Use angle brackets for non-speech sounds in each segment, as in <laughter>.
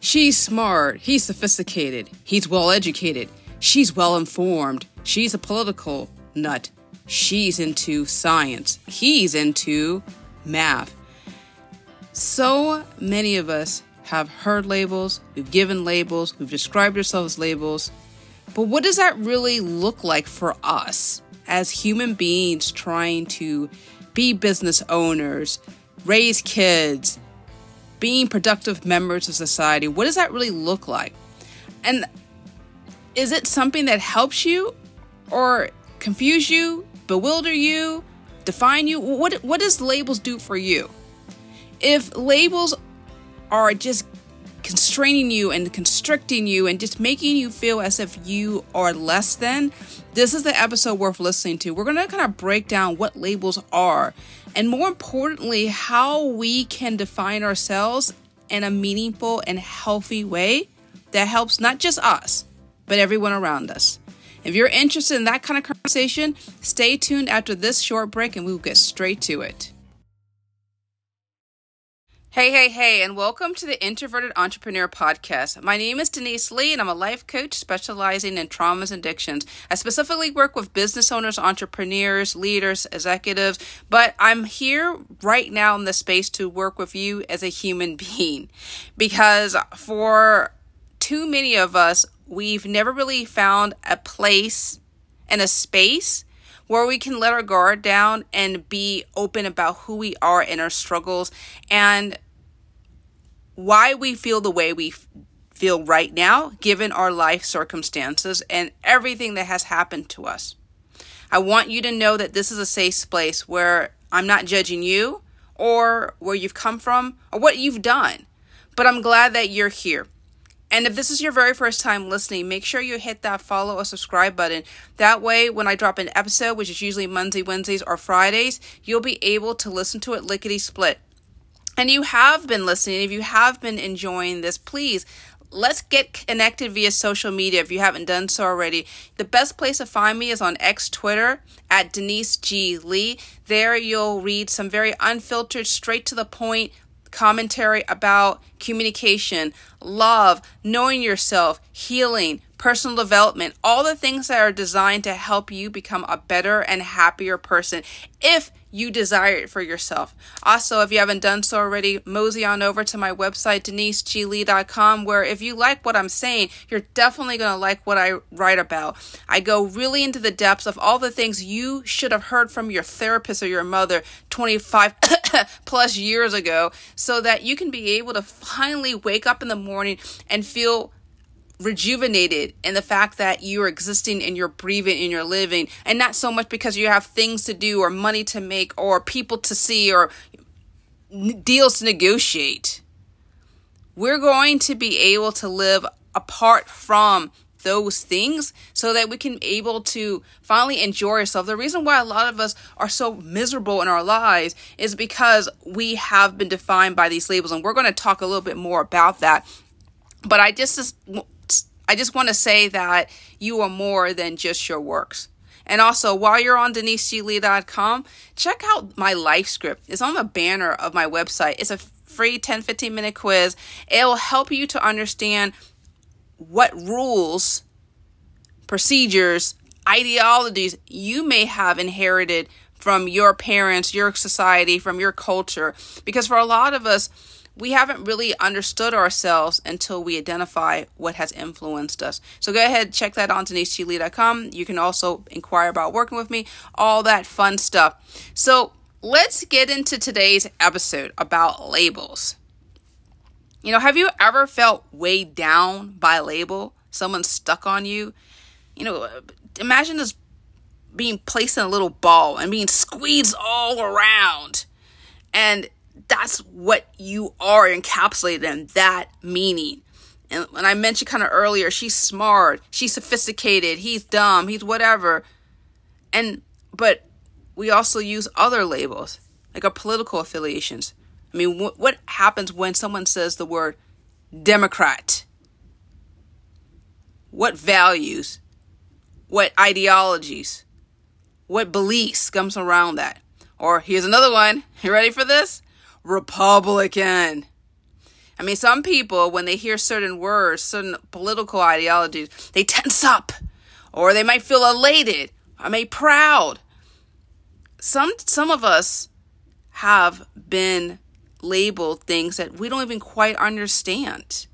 She's smart. He's sophisticated. He's well educated. She's well informed. She's a political nut. She's into science. He's into math. So many of us have heard labels, we've given labels, we've described ourselves labels. But what does that really look like for us as human beings trying to be business owners, raise kids, being productive members of society? What does that really look like? And is it something that helps you or confuse you, bewilder you, define you? What what does labels do for you? If labels are just constraining you and constricting you and just making you feel as if you are less than, this is the episode worth listening to. We're going to kind of break down what labels are and more importantly, how we can define ourselves in a meaningful and healthy way that helps not just us, but everyone around us. If you're interested in that kind of conversation, stay tuned after this short break and we will get straight to it. Hey, hey, hey, and welcome to the Introverted Entrepreneur Podcast. My name is Denise Lee, and I'm a life coach specializing in traumas and addictions. I specifically work with business owners, entrepreneurs, leaders, executives, but I'm here right now in the space to work with you as a human <laughs> being because for too many of us, we've never really found a place and a space where we can let our guard down and be open about who we are and our struggles and why we feel the way we feel right now, given our life circumstances and everything that has happened to us. I want you to know that this is a safe place where I'm not judging you or where you've come from or what you've done, but I'm glad that you're here. And if this is your very first time listening, make sure you hit that follow or subscribe button. That way, when I drop an episode, which is usually Monday, Wednesdays, or Fridays, you'll be able to listen to it lickety split. And you have been listening, if you have been enjoying this, please let's get connected via social media if you haven't done so already. The best place to find me is on X Twitter at Denise G. Lee. There you'll read some very unfiltered, straight to the point commentary about communication, love, knowing yourself, healing, personal development, all the things that are designed to help you become a better and happier person. If you desire it for yourself. Also, if you haven't done so already, mosey on over to my website, deniseglee.com, where if you like what I'm saying, you're definitely going to like what I write about. I go really into the depths of all the things you should have heard from your therapist or your mother 25 <coughs> plus years ago so that you can be able to finally wake up in the morning and feel rejuvenated in the fact that you're existing and you're breathing and you're living and not so much because you have things to do or money to make or people to see or deals to negotiate we're going to be able to live apart from those things so that we can able to finally enjoy ourselves. The reason why a lot of us are so miserable in our lives is because we have been defined by these labels and we're going to talk a little bit more about that. But I just I just want to say that you are more than just your works. And also, while you're on deniseglee.com, check out my life script. It's on the banner of my website. It's a free 10 15 minute quiz. It will help you to understand what rules, procedures, ideologies you may have inherited from your parents, your society, from your culture. Because for a lot of us, we haven't really understood ourselves until we identify what has influenced us. So go ahead, check that on deniseglee.com. You can also inquire about working with me, all that fun stuff. So let's get into today's episode about labels. You know, have you ever felt weighed down by a label? Someone stuck on you? You know, imagine this being placed in a little ball and being squeezed all around. And that's what you are encapsulated in that meaning. And when I mentioned kind of earlier, she's smart, she's sophisticated, he's dumb, he's whatever. And but we also use other labels, like our political affiliations. I mean, wh- what happens when someone says the word Democrat? What values, what ideologies, what beliefs comes around that? Or here's another one. <laughs> You ready for this? Republican. I mean, some people, when they hear certain words, certain political ideologies, they tense up, or they might feel elated, or maybe proud. Some some of us have been labeled things that we don't even quite understand.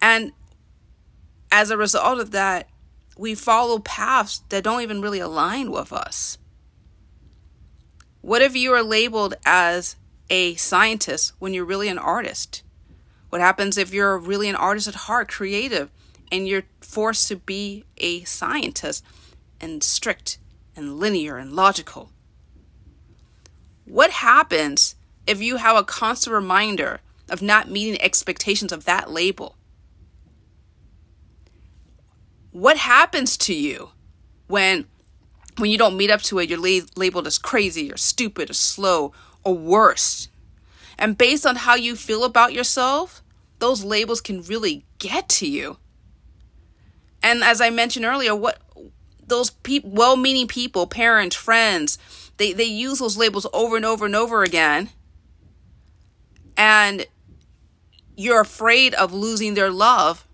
And as a result of that, we follow paths that don't even really align with us. What if you are labeled as a scientist when you're really an artist? What happens if you're really an artist at heart, creative, and you're forced to be a scientist and strict and linear and logical? What happens if you have a constant reminder of not meeting expectations of that label? What happens to you when when you don't meet up to it, you're la- labeled as crazy or stupid or slow or worse? And based on how you feel about yourself, those labels can really get to you. And as I mentioned earlier, what those pe- well-meaning people, parents, friends, they, they use those labels over and over and over again. And you're afraid of losing their love,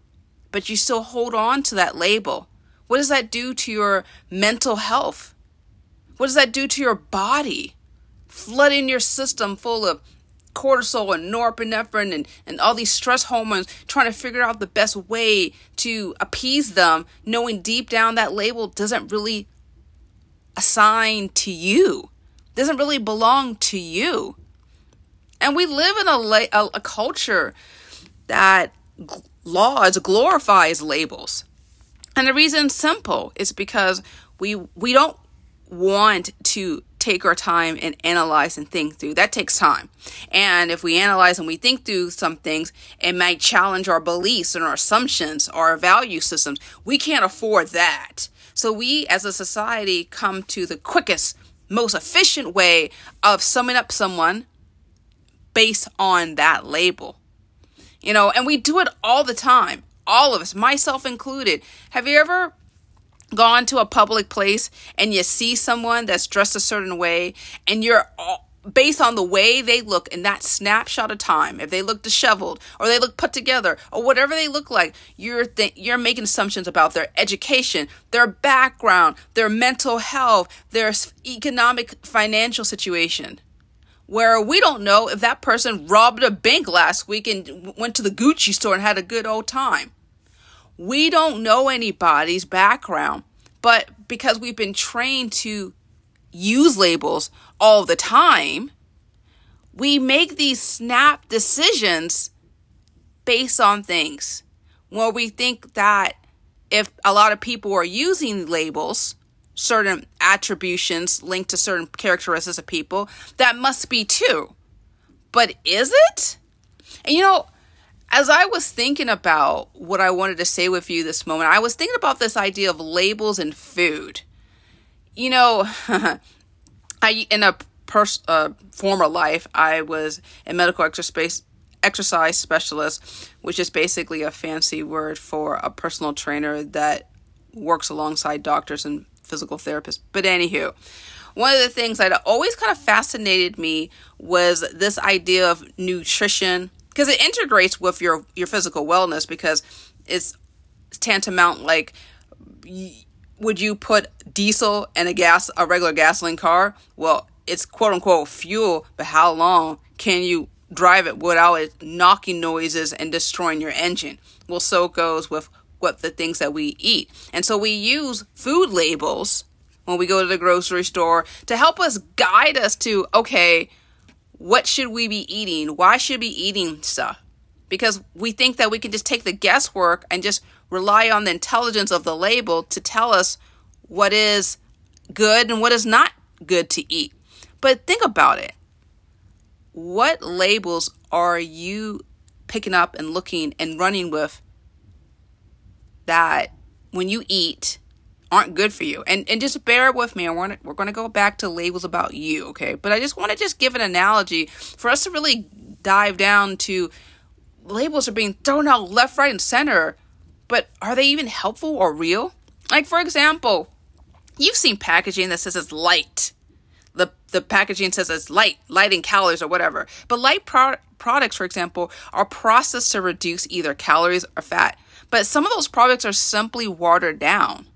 but you still hold on to that label. What does that do to your mental health? What does that do to your body? Flooding your system full of cortisol and norepinephrine and, and all these stress hormones, trying to figure out the best way to appease them, knowing deep down that label doesn't really assign to you, doesn't really belong to you. And we live in a, a, a culture that laws glorifies labels. And the reason simple is because we we don't want to take our time and analyze and think through. That takes time. And if we analyze and we think through some things, it might challenge our beliefs and our assumptions, our value systems. We can't afford that. So we as a society come to the quickest, most efficient way of summing up someone based on that label. You know, and we do it all the time. All of us, myself included. Have you ever gone to a public place and you see someone that's dressed a certain way and you're all, based on the way they look in that snapshot of time if they look disheveled or they look put together or whatever they look like you're th- you're making assumptions about their education their background their mental health their economic financial situation where we don't know if that person robbed a bank last week and went to the Gucci store and had a good old time we don't know anybody's background but because we've been trained to use labels all the time, we make these snap decisions based on things where we think that if a lot of people are using labels, certain attributions linked to certain characteristics of people, that must be too. But is it? And you know, as I was thinking about what I wanted to say with you this moment, I was thinking about this idea of labels and food. You know, <laughs> I in a pers- uh, former life, I was a medical exercise exercise specialist, which is basically a fancy word for a personal trainer that works alongside doctors and physical therapists. But anywho, one of the things that always kind of fascinated me was this idea of nutrition because it integrates with your your physical wellness because it's tantamount like would you put diesel in a gas a regular gasoline car? Well, it's quote unquote fuel, but how long can you drive it without it knocking noises and destroying your engine? Well, so it goes with what the things that we eat. And so we use food labels when we go to the grocery store to help us guide us to okay, what should we be eating? Why should we be eating stuff? Because we think that we can just take the guesswork and just rely on the intelligence of the label to tell us what is good and what is not good to eat. But think about it. What labels are you picking up and looking and running with that when you eat aren't good for you? And and just bear with me. I want we're going to go back to labels about you, okay? But I just want to just give an analogy for us to really dive down to labels are being thrown out left, right, and center but are they even helpful or real? Like, for example, you've seen packaging that says it's light. The the packaging says it's light, light in calories or whatever. But light pro- products, for example, are processed to reduce either calories or fat. But some of those products are simply watered down.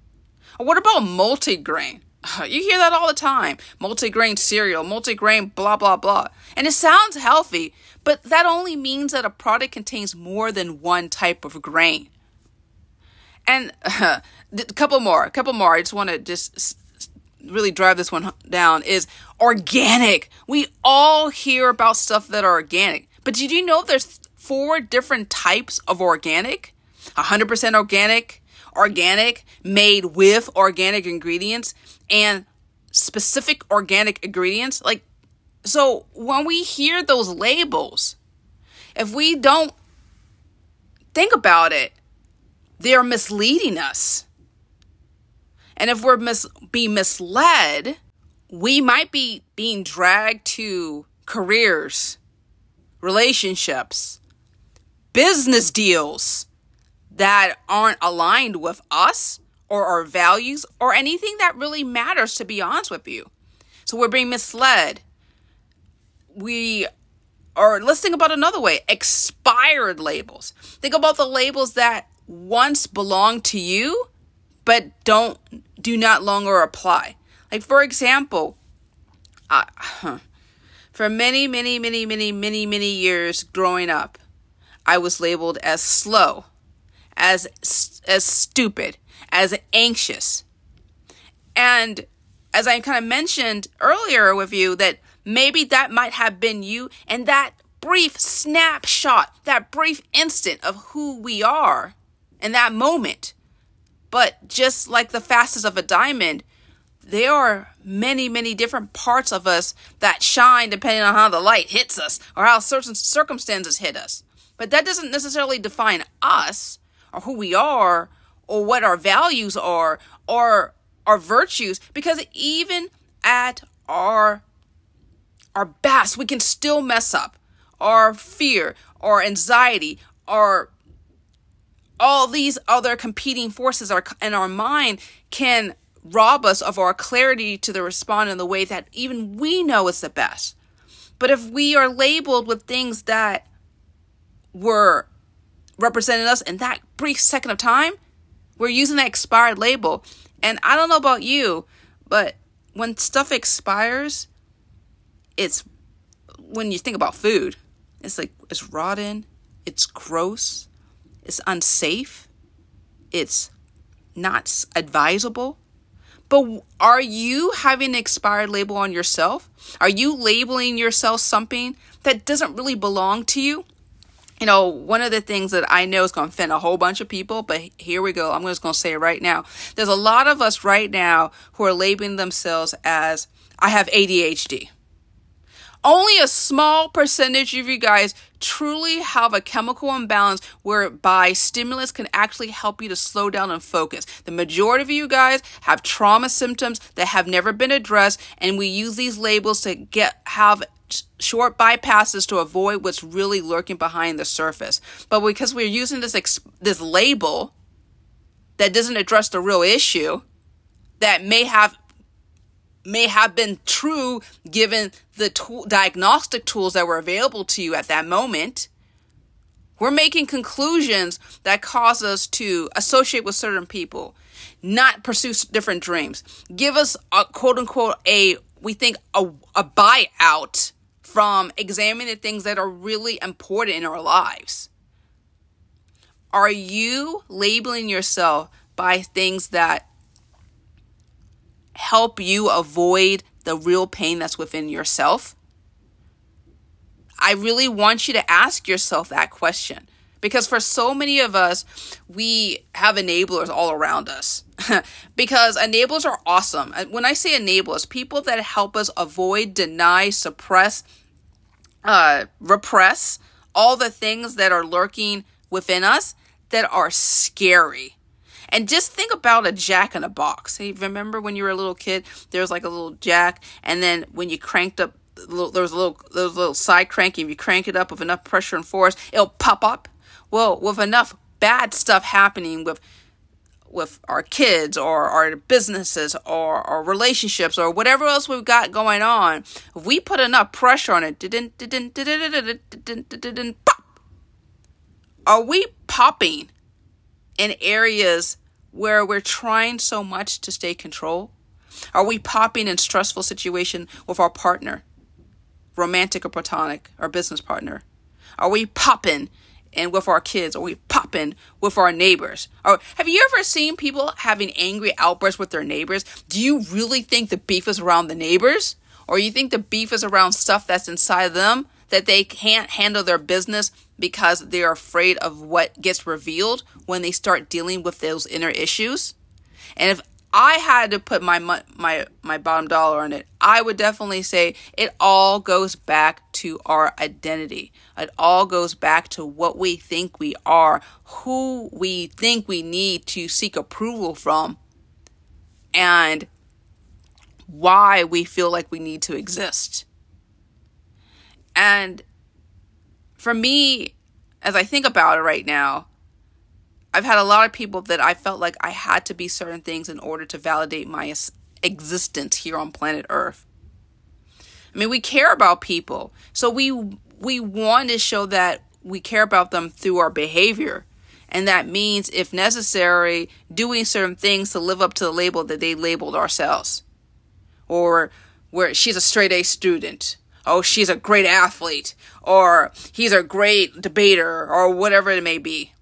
What about multigrain? <sighs> You hear that all the time. Multigrain cereal, multigrain, blah, blah, blah. And it sounds healthy, but that only means that a product contains more than one type of grain. And <laughs> uh, a couple more, a couple more. I just want to just really drive this one down is organic. We all hear about stuff that are organic, but did you know there's four different types of organic? 100% organic, organic, made with organic ingredients, and specific organic ingredients. Like, so when we hear those labels, if we don't think about it, they're misleading us. And if we're mis- being misled, we might be being dragged to careers, relationships, business deals that aren't aligned with us or our values or anything that really matters, to be honest with you. So we're being misled. We are, let's think about another way expired labels. Think about the labels that once belonged to you, but don't, do not longer apply. Like, for example, uh, <sighs> for many, many, many, many, many, many years growing up, I was labeled as slow, as as stupid, as anxious. And as I kind of mentioned earlier with you that maybe that might have been you and that brief snapshot, that brief instant of who we are in that moment. But just like the facets of a diamond, there are many, many different parts of us that shine depending on how the light hits us or how certain circumstances hit us. But that doesn't necessarily define us or who we are or what our values are or our virtues because even at our our best we can still mess up. Our fear our anxiety our all these other competing forces are in our mind can rob us of our clarity to the respond in the way that even we know is the best. But if we are labeled with things that were representing us in that brief second of time, we're using that expired label. And I don't know about you, but when stuff expires, it's when you think about food, it's like it's rotten, it's gross, it's unsafe, it's not advisable. But are you having an expired label on yourself? Are you labeling yourself something that doesn't really belong to you? You know, one of the things that I know is going to offend a whole bunch of people, but here we go. I'm just going to say it right now. There's a lot of us right now who are labeling themselves as, I have ADHD. Only a small percentage of you guys truly have a chemical imbalance whereby stimulus can actually help you to slow down and focus. The majority of you guys have trauma symptoms that have never been addressed, and we use these labels to get have short bypasses to avoid what's really lurking behind the surface. But because we're using this ex- this label that doesn't address the real issue that may have may have been true given the tool, diagnostic tools that were available to you at that moment. We're making conclusions that cause us to associate with certain people, not pursue different dreams. Give us a quote unquote a we think a, a buyout from examining the things that are really important in our lives? Are you labeling yourself by things that help you avoid the real pain that's within yourself? I really want you to ask yourself that question because for so many of us, we have enablers all around us. <laughs> because enablers are awesome. When I say enablers, people that help us avoid, deny, suppress, uh, repress all the things that are lurking within us that are scary. And just think about a jack in a box. Hey, remember when you were a little kid, there was like a little jack, and then when you cranked up, there was a little, there was a little side cranking. If you crank it up with enough pressure and force, it'll pop up. Well, with enough bad stuff happening, with with our kids or our businesses or our relationships or whatever else we've got going on, if we put enough pressure on it, pop, are we popping in areas where we're trying so much to stay control? Are we popping in stressful situation with our partner, romantic or platonic, our business partner? Are we popping and with our kids? Are we popping with our neighbors? Or have you ever seen people having angry outbursts with their neighbors? Do you really think the beef is around the neighbors? Or you think the beef is around stuff that's inside them that they can't handle their business because they're afraid of what gets revealed when they start dealing with those inner issues? And if I had to put my my my bottom dollar on it, I would definitely say it all goes back to our identity. It all goes back to what we think we are, who we think we need to seek approval from, and why we feel like we need to exist. And for me, as I think about it right now, I've had a lot of people that I felt like I had to be certain things in order to validate my existence here on planet Earth. I mean, we care about people. So we we want to show that we care about them through our behavior. And that means, if necessary, doing certain things to live up to the label that they labeled ourselves. Or where she's a straight A student. Oh, she's a great athlete. Or he's a great debater. Or whatever it may be.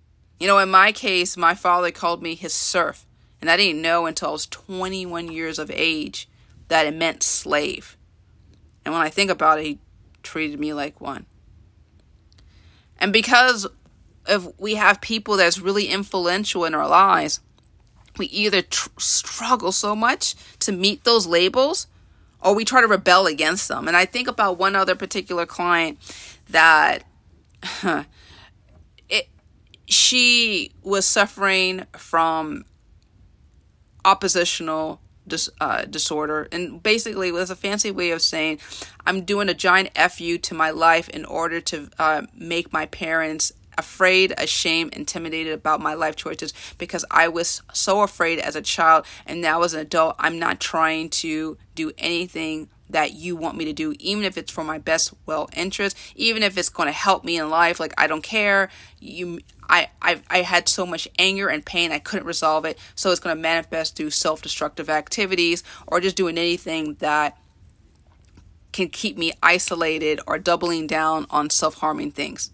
You know, in my case, my father called me his serf, and I didn't know until I was 21 years of age that it meant slave. And when I think about it, he treated me like one. And because if we have people that's really influential in our lives, we either tr- struggle so much to meet those labels or we try to rebel against them. And I think about one other particular client that <laughs> it. she was suffering from oppositional dis, uh, disorder and basically it was a fancy way of saying i'm doing a giant fu to my life in order to uh, make my parents afraid ashamed intimidated about my life choices because i was so afraid as a child and now as an adult i'm not trying to do anything that you want me to do, even if it's for my best well interest, even if it's going to help me in life. Like I don't care. You, I, I, I had so much anger and pain I couldn't resolve it, so it's going to manifest through self-destructive activities or just doing anything that can keep me isolated or doubling down on self-harming things.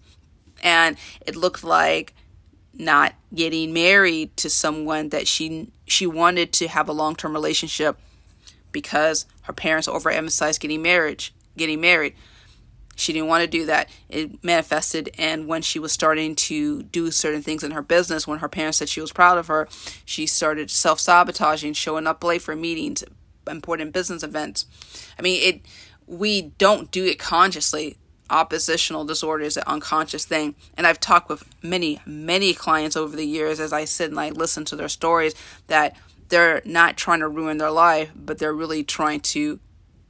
And it looked like not getting married to someone that she she wanted to have a long-term relationship because her parents overemphasized getting marriage, getting married. She didn't want to do that. It manifested, and when she was starting to do certain things in her business, when her parents said she was proud of her, she started self sabotaging, showing up late for meetings, important business events. I mean, it. We don't do it consciously. Oppositional disorder is an unconscious thing, and I've talked with many, many clients over the years as I sit and I listen to their stories that they're not trying to ruin their life, but they're really trying to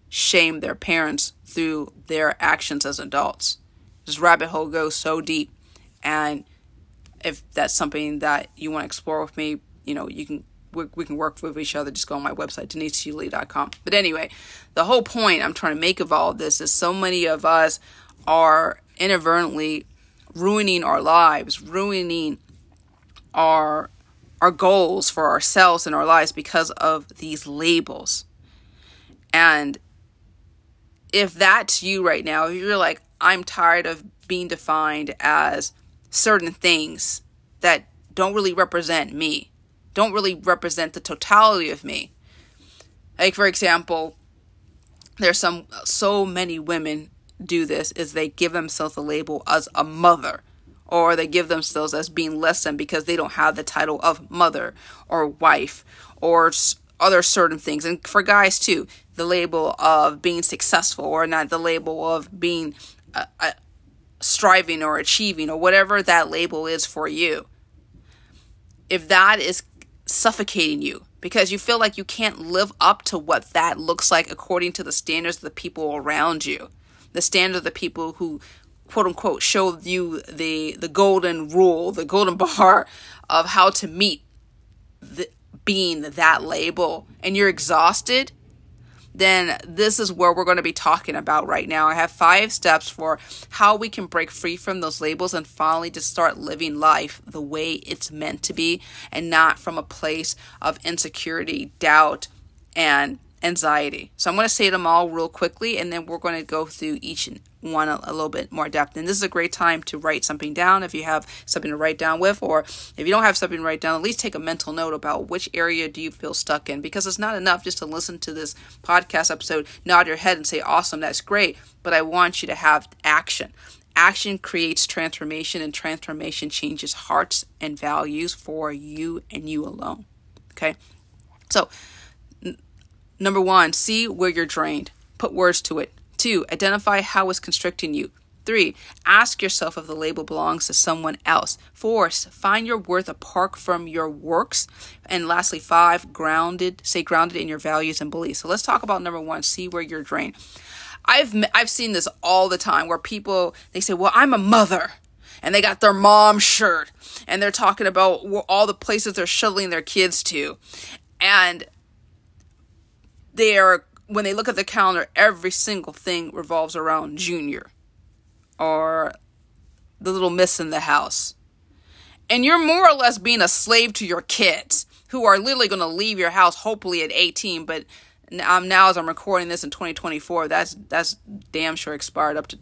shame their parents through their actions as adults. This rabbit hole goes so deep. And if that's something that you want to explore with me, you know, you can we, can work with each other. Just go on my website, deniseglee.com. But anyway, the whole point I'm trying to make of all of this is so many of us are inadvertently ruining our lives, ruining our our goals for ourselves and our lives because of these labels. And if that's you right now, if you're like, I'm tired of being defined as certain things that don't really represent me, don't really represent the totality of me. Like, for example, there's some, so many women do this is they give themselves a label as a mother or they give themselves as being less than because they don't have the title of mother or wife or other certain things. And for guys too, the label of being successful or not the label of being uh, uh, striving or achieving or whatever that label is for you. If that is suffocating you because you feel like you can't live up to what that looks like according to the standards of the people around you, the standard of the people who quote unquote show you the the golden rule, the golden <laughs> bar of how to meet th- being that label and you're exhausted, then this is where we're going to be talking about right now. I have five steps for how we can break free from those labels and finally just start living life the way it's meant to be and not from a place of insecurity, doubt, and anxiety. So I'm going to say them all real quickly and then we're going to go through each one a, a, little bit more depth. And this is a great time to write something down if you have something to write down with, or if you don't have something to write down, at least take a mental note about which area do you feel stuck in. Because it's not enough just to listen to this podcast episode, nod your head and say, awesome, that's great. But I want you to have action. Action creates transformation, and transformation changes hearts and values for you and you alone. Okay? So, number one, see where you're drained. Put words to it Two, identify how it's constricting you. Three, ask yourself if the label belongs to someone else. Four, find your worth apart from your works. And lastly, five, grounded, stay grounded in your values and beliefs. So let's talk about number one, see where you're drained. I've I've seen this all the time where people they say, "Well, I'm a mother." And they got their mom shirt and they're talking about all the places they're shuttling their kids to. And they are when they look at the calendar, every single thing revolves around Junior or the little miss in the house. And you're more or less being a slave to your kids who are literally going to leave your house hopefully at 18, but now, um, now as I'm recording this in 2024, that's that's damn sure expired up to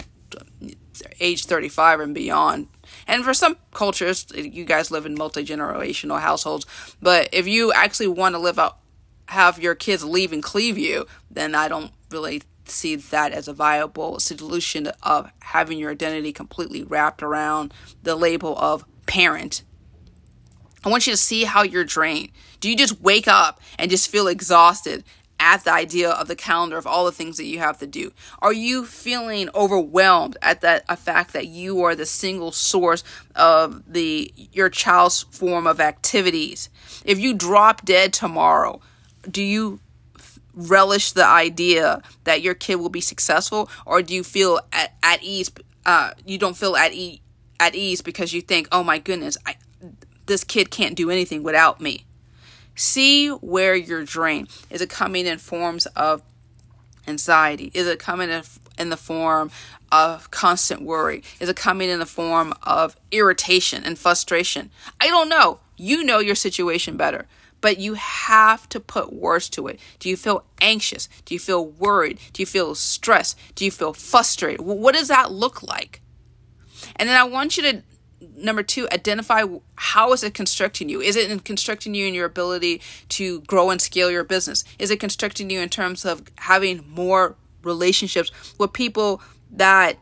age 35 and beyond. And for some cultures, you guys live in multi generational households, but if you actually want to live out have your kids leave and cleave you, then I don't really see that as a viable solution of having your identity completely wrapped around the label of parent. I want you to see how you're drained. Do you just wake up and just feel exhausted at the idea of the calendar of all the things that you have to do? Are you feeling overwhelmed at that a fact that you are the single source of the your child's form of activities? If you drop dead tomorrow, do you relish the idea that your kid will be successful or do you feel at, at ease uh, you don't feel at, e- at ease because you think oh my goodness I, this kid can't do anything without me. See where you're drained is it coming in forms of anxiety? Is it coming in, in the form of constant worry? Is it coming in the form of irritation and frustration? I don't know. You know your situation better but you have to put words to it. Do you feel anxious? Do you feel worried? Do you feel stressed? Do you feel frustrated? What does that look like? And then I want you to number two identify how is it constricting you is it constricting you in your ability to grow and scale your business is it constricting you in terms of having more relationships with people that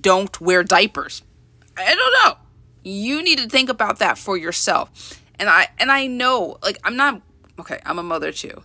don't wear diapers i don't know you need to think about that for yourself and I and I know like I'm not okay, I'm a mother too.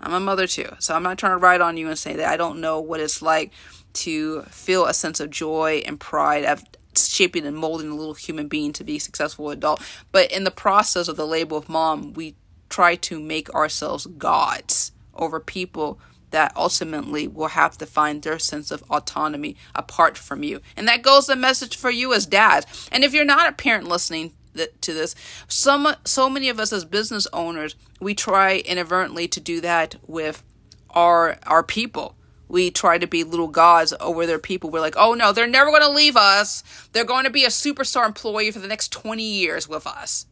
I'm a mother too. So I'm not trying to write on you and say that I don't know what it's like to feel a sense of joy and pride of shaping and molding a little human being to be a successful adult. But in the process of the label of mom, we try to make ourselves gods over people that ultimately will have to find their sense of autonomy apart from you. And that goes the message for you as dads. And if you're not a parent listening to this. Some so many of us as business owners, we try inadvertently to do that with our our people. We try to be little gods over their people. We're like, oh no, they're never going to leave us. They're going to be a superstar employee for the next 20 years with us.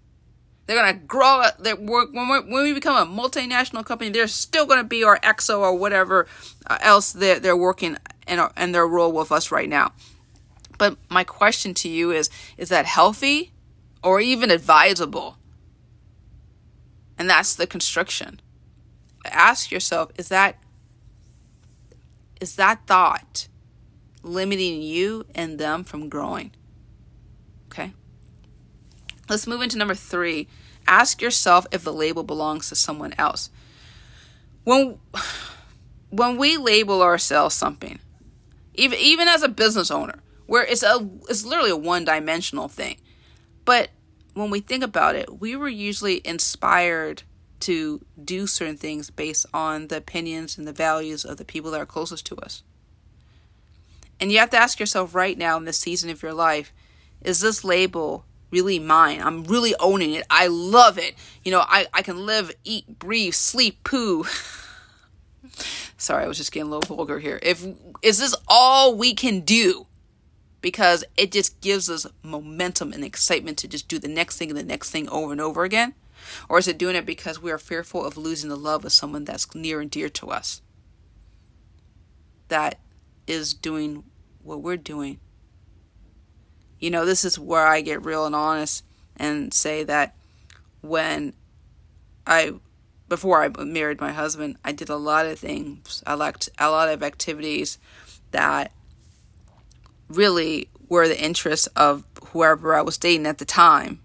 They're going to grow. They're, when, when we become a multinational company, they're still going to be our EXO or whatever uh, else they're, they're working in, in their role with us right now. But my question to you is, is that healthy? Or even advisable. And that's the constriction. Ask yourself, is that is that thought limiting you and them from growing? Okay? Let's move into number 3. Ask yourself if the label belongs to someone else. When when we label ourselves something, even even as a business owner, where it's a it's literally a one-dimensional thing but when we think about it, we were usually inspired to do certain things based on the opinions and the values of the people that are closest to us. And you have to ask yourself right now in this season of your life is this label really mine. I'm really owning it. I love it. You know, I, I can live, eat, breathe, sleep, poo. <laughs> Sorry, I was just getting a little vulgar here. If is this all we can do? Because it just gives us momentum and excitement to just do the next thing and the next thing over and over again? Or is it doing it because we are fearful of losing the love of someone that's near and dear to us? That is doing what we're doing. You know, this is where I get real and honest and say that when I before I married my husband, I did a lot of things. I liked a lot of activities that really were the interests of whoever I was dating at the time.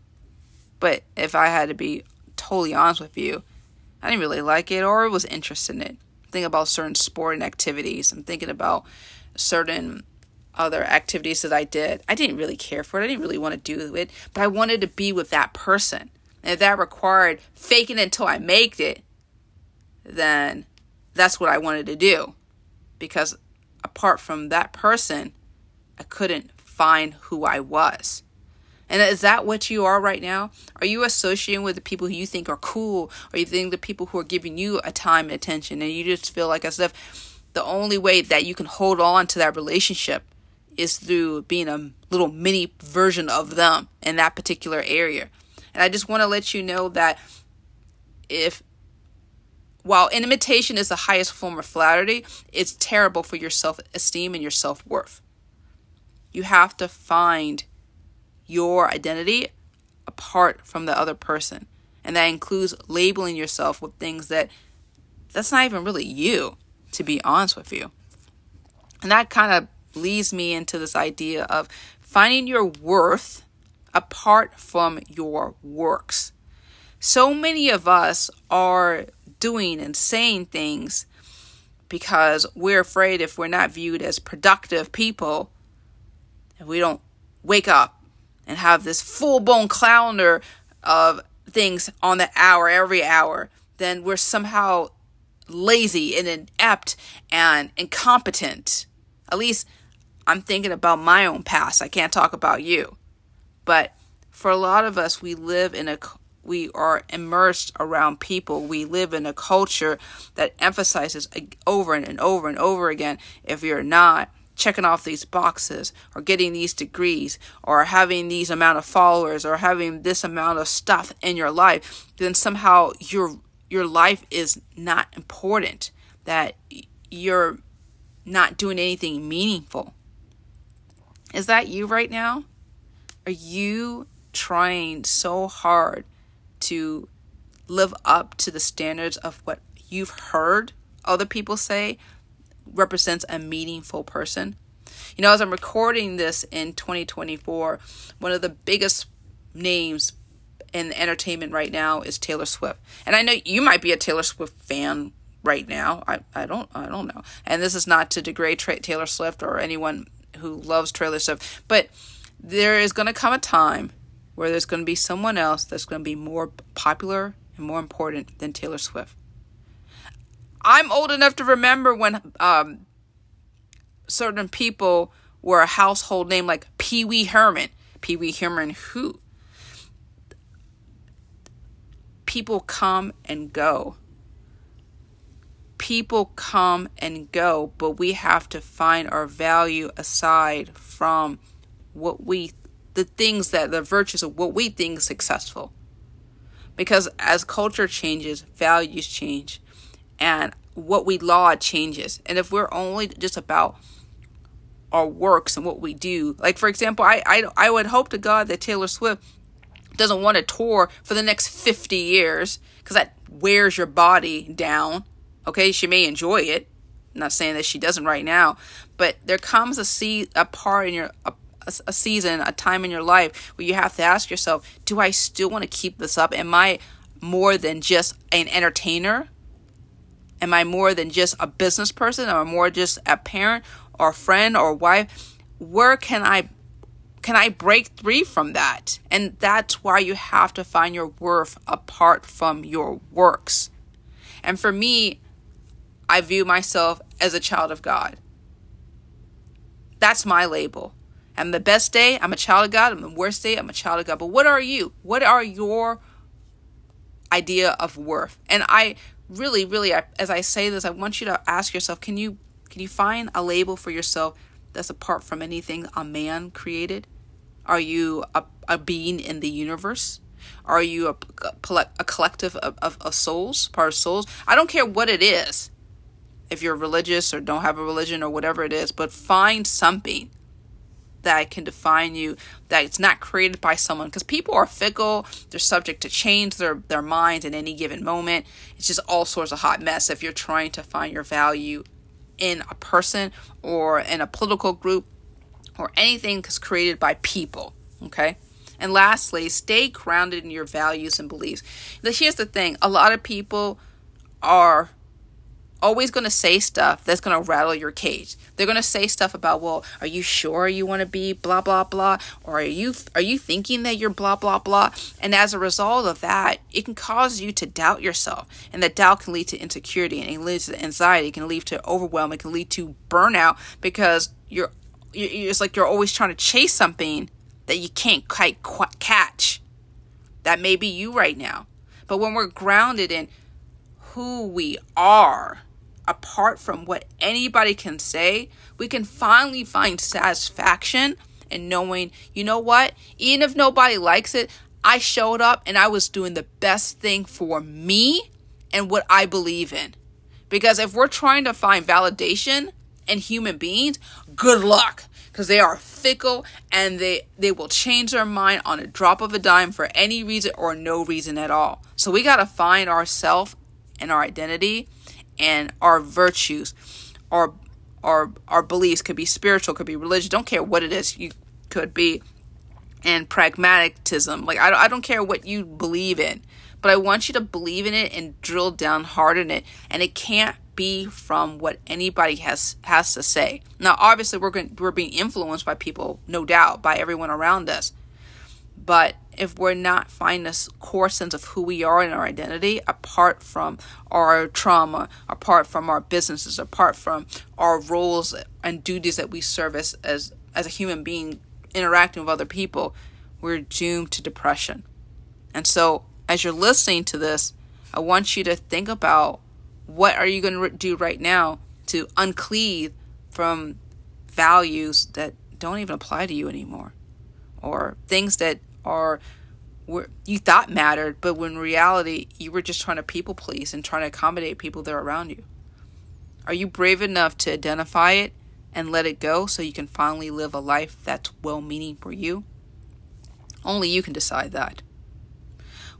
But if I had to be totally honest with you, I didn't really like it or was interested in it. I'm thinking about certain sporting activities. I'm thinking about certain other activities that I did. I didn't really care for it. I didn't really want to do it, but I wanted to be with that person. And if that required faking it until I made it, then that's what I wanted to do. Because apart from that person, I couldn't find who I was. And is that what you are right now? Are you associating with the people who you think are cool, or you think the people who are giving you a time and attention, and you just feel like as if the only way that you can hold on to that relationship is through being a little mini version of them in that particular area. And I just want to let you know that if while imitation is the highest form of flattery, it's terrible for your self esteem and your self worth. You have to find your identity apart from the other person. And that includes labeling yourself with things that that's not even really you, to be honest with you. And that kind of leads me into this idea of finding your worth apart from your works. So many of us are doing and saying things because we're afraid if we're not viewed as productive people, if we don't wake up and have this full blown calendar of things on the hour, every hour, then we're somehow lazy and inept and incompetent. At least I'm thinking about my own past. I can't talk about you. But for a lot of us, we live in a we are immersed around people. We live in a culture that emphasizes over and over and over again if you're not checking off these boxes or getting these degrees or having these amount of followers or having this amount of stuff in your life, then somehow your your life is not important. That you're not doing anything meaningful. Is that you right now? Are you trying so hard to live up to the standards of what you've heard other people say represents a meaningful person? You know, as I'm recording this in 2024, one of the biggest names in entertainment right now is Taylor Swift. And I know you might be a Taylor Swift fan right now. I, I don't I don't know. And this is not to degrade Taylor Swift or anyone who loves Taylor Swift, but there is going to come a time where there's going to be someone else that's going to be more popular and more important than Taylor Swift. I'm old enough to remember when um, certain people were a household name like Pee Wee Herman. Pee Wee Herman, who? People come and go people come and go, but we have to find our value aside from what we, the things that, the virtues of what we think successful. Because as culture changes, values change, and what we laud changes. And if we're only just about our works and what we do, like for example, I, I, I would hope to God that Taylor Swift doesn't want to tour for the next 50 years because that wears your body down Okay, she may enjoy it. I'm not saying that she doesn't right now, but there comes a see a part in your a, a season, a time in your life where you have to ask yourself, do I still want to keep this up? Am I more than just an entertainer? Am I more than just a business person or more just a parent or friend or wife? Where can I can I break free from that? And that's why you have to find your worth apart from your works. And for me, I view myself as a child of God. That's my label. I'm the best day, I'm a child of God. I'm the worst day, I'm a child of God. But what are you? What are your idea of worth? And I really, really, as I say this, I want you to ask yourself: Can you can you find a label for yourself that's apart from anything a man created? Are you a, a being in the universe? Are you a, a collective of, of, of souls, part of souls? I don't care what it is, if you're religious or don't have a religion or whatever it is, but find something that can define you that it's not created by someone. Because people are fickle. They're subject to change their their minds in any given moment. It's just all sorts of hot mess if you're trying to find your value in a person or in a political group or anything that's created by people okay? And lastly stay grounded in your values and beliefs. Here's the thing. A lot of people are always going to say stuff that's going to rattle your cage. They're going to say stuff about, "Well, are you sure you want to be blah blah blah?" or "Are you are you thinking that you're blah blah blah?" And as a result of that, it can cause you to doubt yourself, and that doubt can lead to insecurity, and it leads to anxiety, it can lead to overwhelm, it can lead to burnout because you're, you're it's like you're always trying to chase something that you can't quite catch. That may be you right now. But when we're grounded in who we are, apart from what anybody can say, we can finally find satisfaction in knowing, you know what? Even if nobody likes it, I showed up and I was doing the best thing for me and what I believe in. Because if we're trying to find validation in human beings, good luck. Because they are fickle and they, they will change their mind on a drop of a dime for any reason or no reason at all. So we got to find ourselves and our identity and our virtues, our our our beliefs could be spiritual, could be religious. Don't care what it is. You could be and pragmatism. Like I don't, I don't care what you believe in, but I want you to believe in it and drill down hard in it. And it can't be from what anybody has has to say. Now, obviously, we're going we're being influenced by people, no doubt, by everyone around us. But if we're not finding this core sense of who we are and our identity apart from our trauma, apart from our businesses, apart from our roles and duties that we service as as a human being interacting with other people, we're doomed to depression. And so, as you're listening to this, I want you to think about what are you going to do right now to uncleave from values that don't even apply to you anymore or things that are were you thought mattered, but when reality you were just trying to people please and trying to accommodate people that are around you. Are you brave enough to identify it and let it go so you can finally live a life that's well meaning for you? Only you can decide that.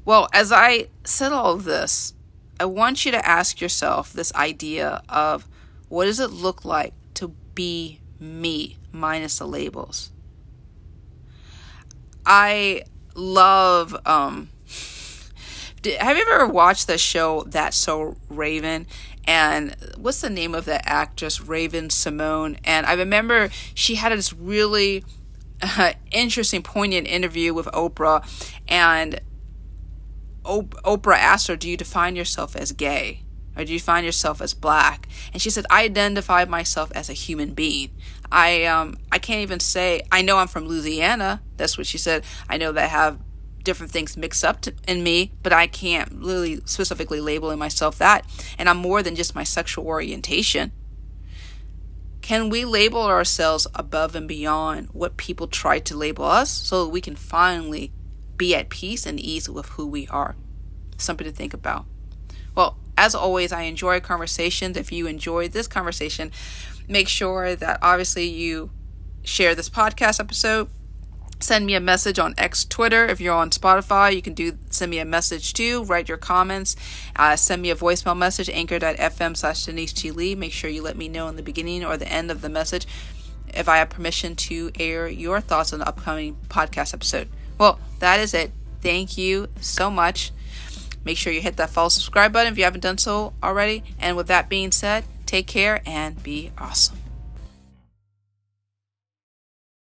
Well, as I said all of this, I want you to ask yourself this idea of what does it look like to be me minus the labels? I love um did, have you ever watched the show That's So Raven? And what's the name of the actress, Raven-Symoné And I remember she had this really uh, <laughs> interesting, poignant interview with Oprah. And o- Oprah asked her, Do you define yourself as gay? Or do you find yourself as black? And she said, I identify myself as a human being. I um I can't even say I know I'm from Louisiana. That's what she said. I know that I have different things mixed up to, in me, but I can't really specifically labeling myself that. And I'm more than just my sexual orientation. Can we label ourselves above and beyond what people try to label us so we can finally be at peace and ease with who we are? Something to think about. Well, as always, I enjoy conversations. If you enjoyed this conversation, make sure that obviously you share this podcast episode. Send me a message on X Twitter. If you're on Spotify, you can do send me a message too. Write your comments. Uh, send me a voicemail message, anchor.fm slash Denise G. Lee. Make sure you let me know in the beginning or the end of the message if I have permission to air your thoughts on the upcoming podcast episode. Well, that is it. Thank you so much. Make sure you hit that follow subscribe button if you haven't done so already. And with that being said, take care and be awesome.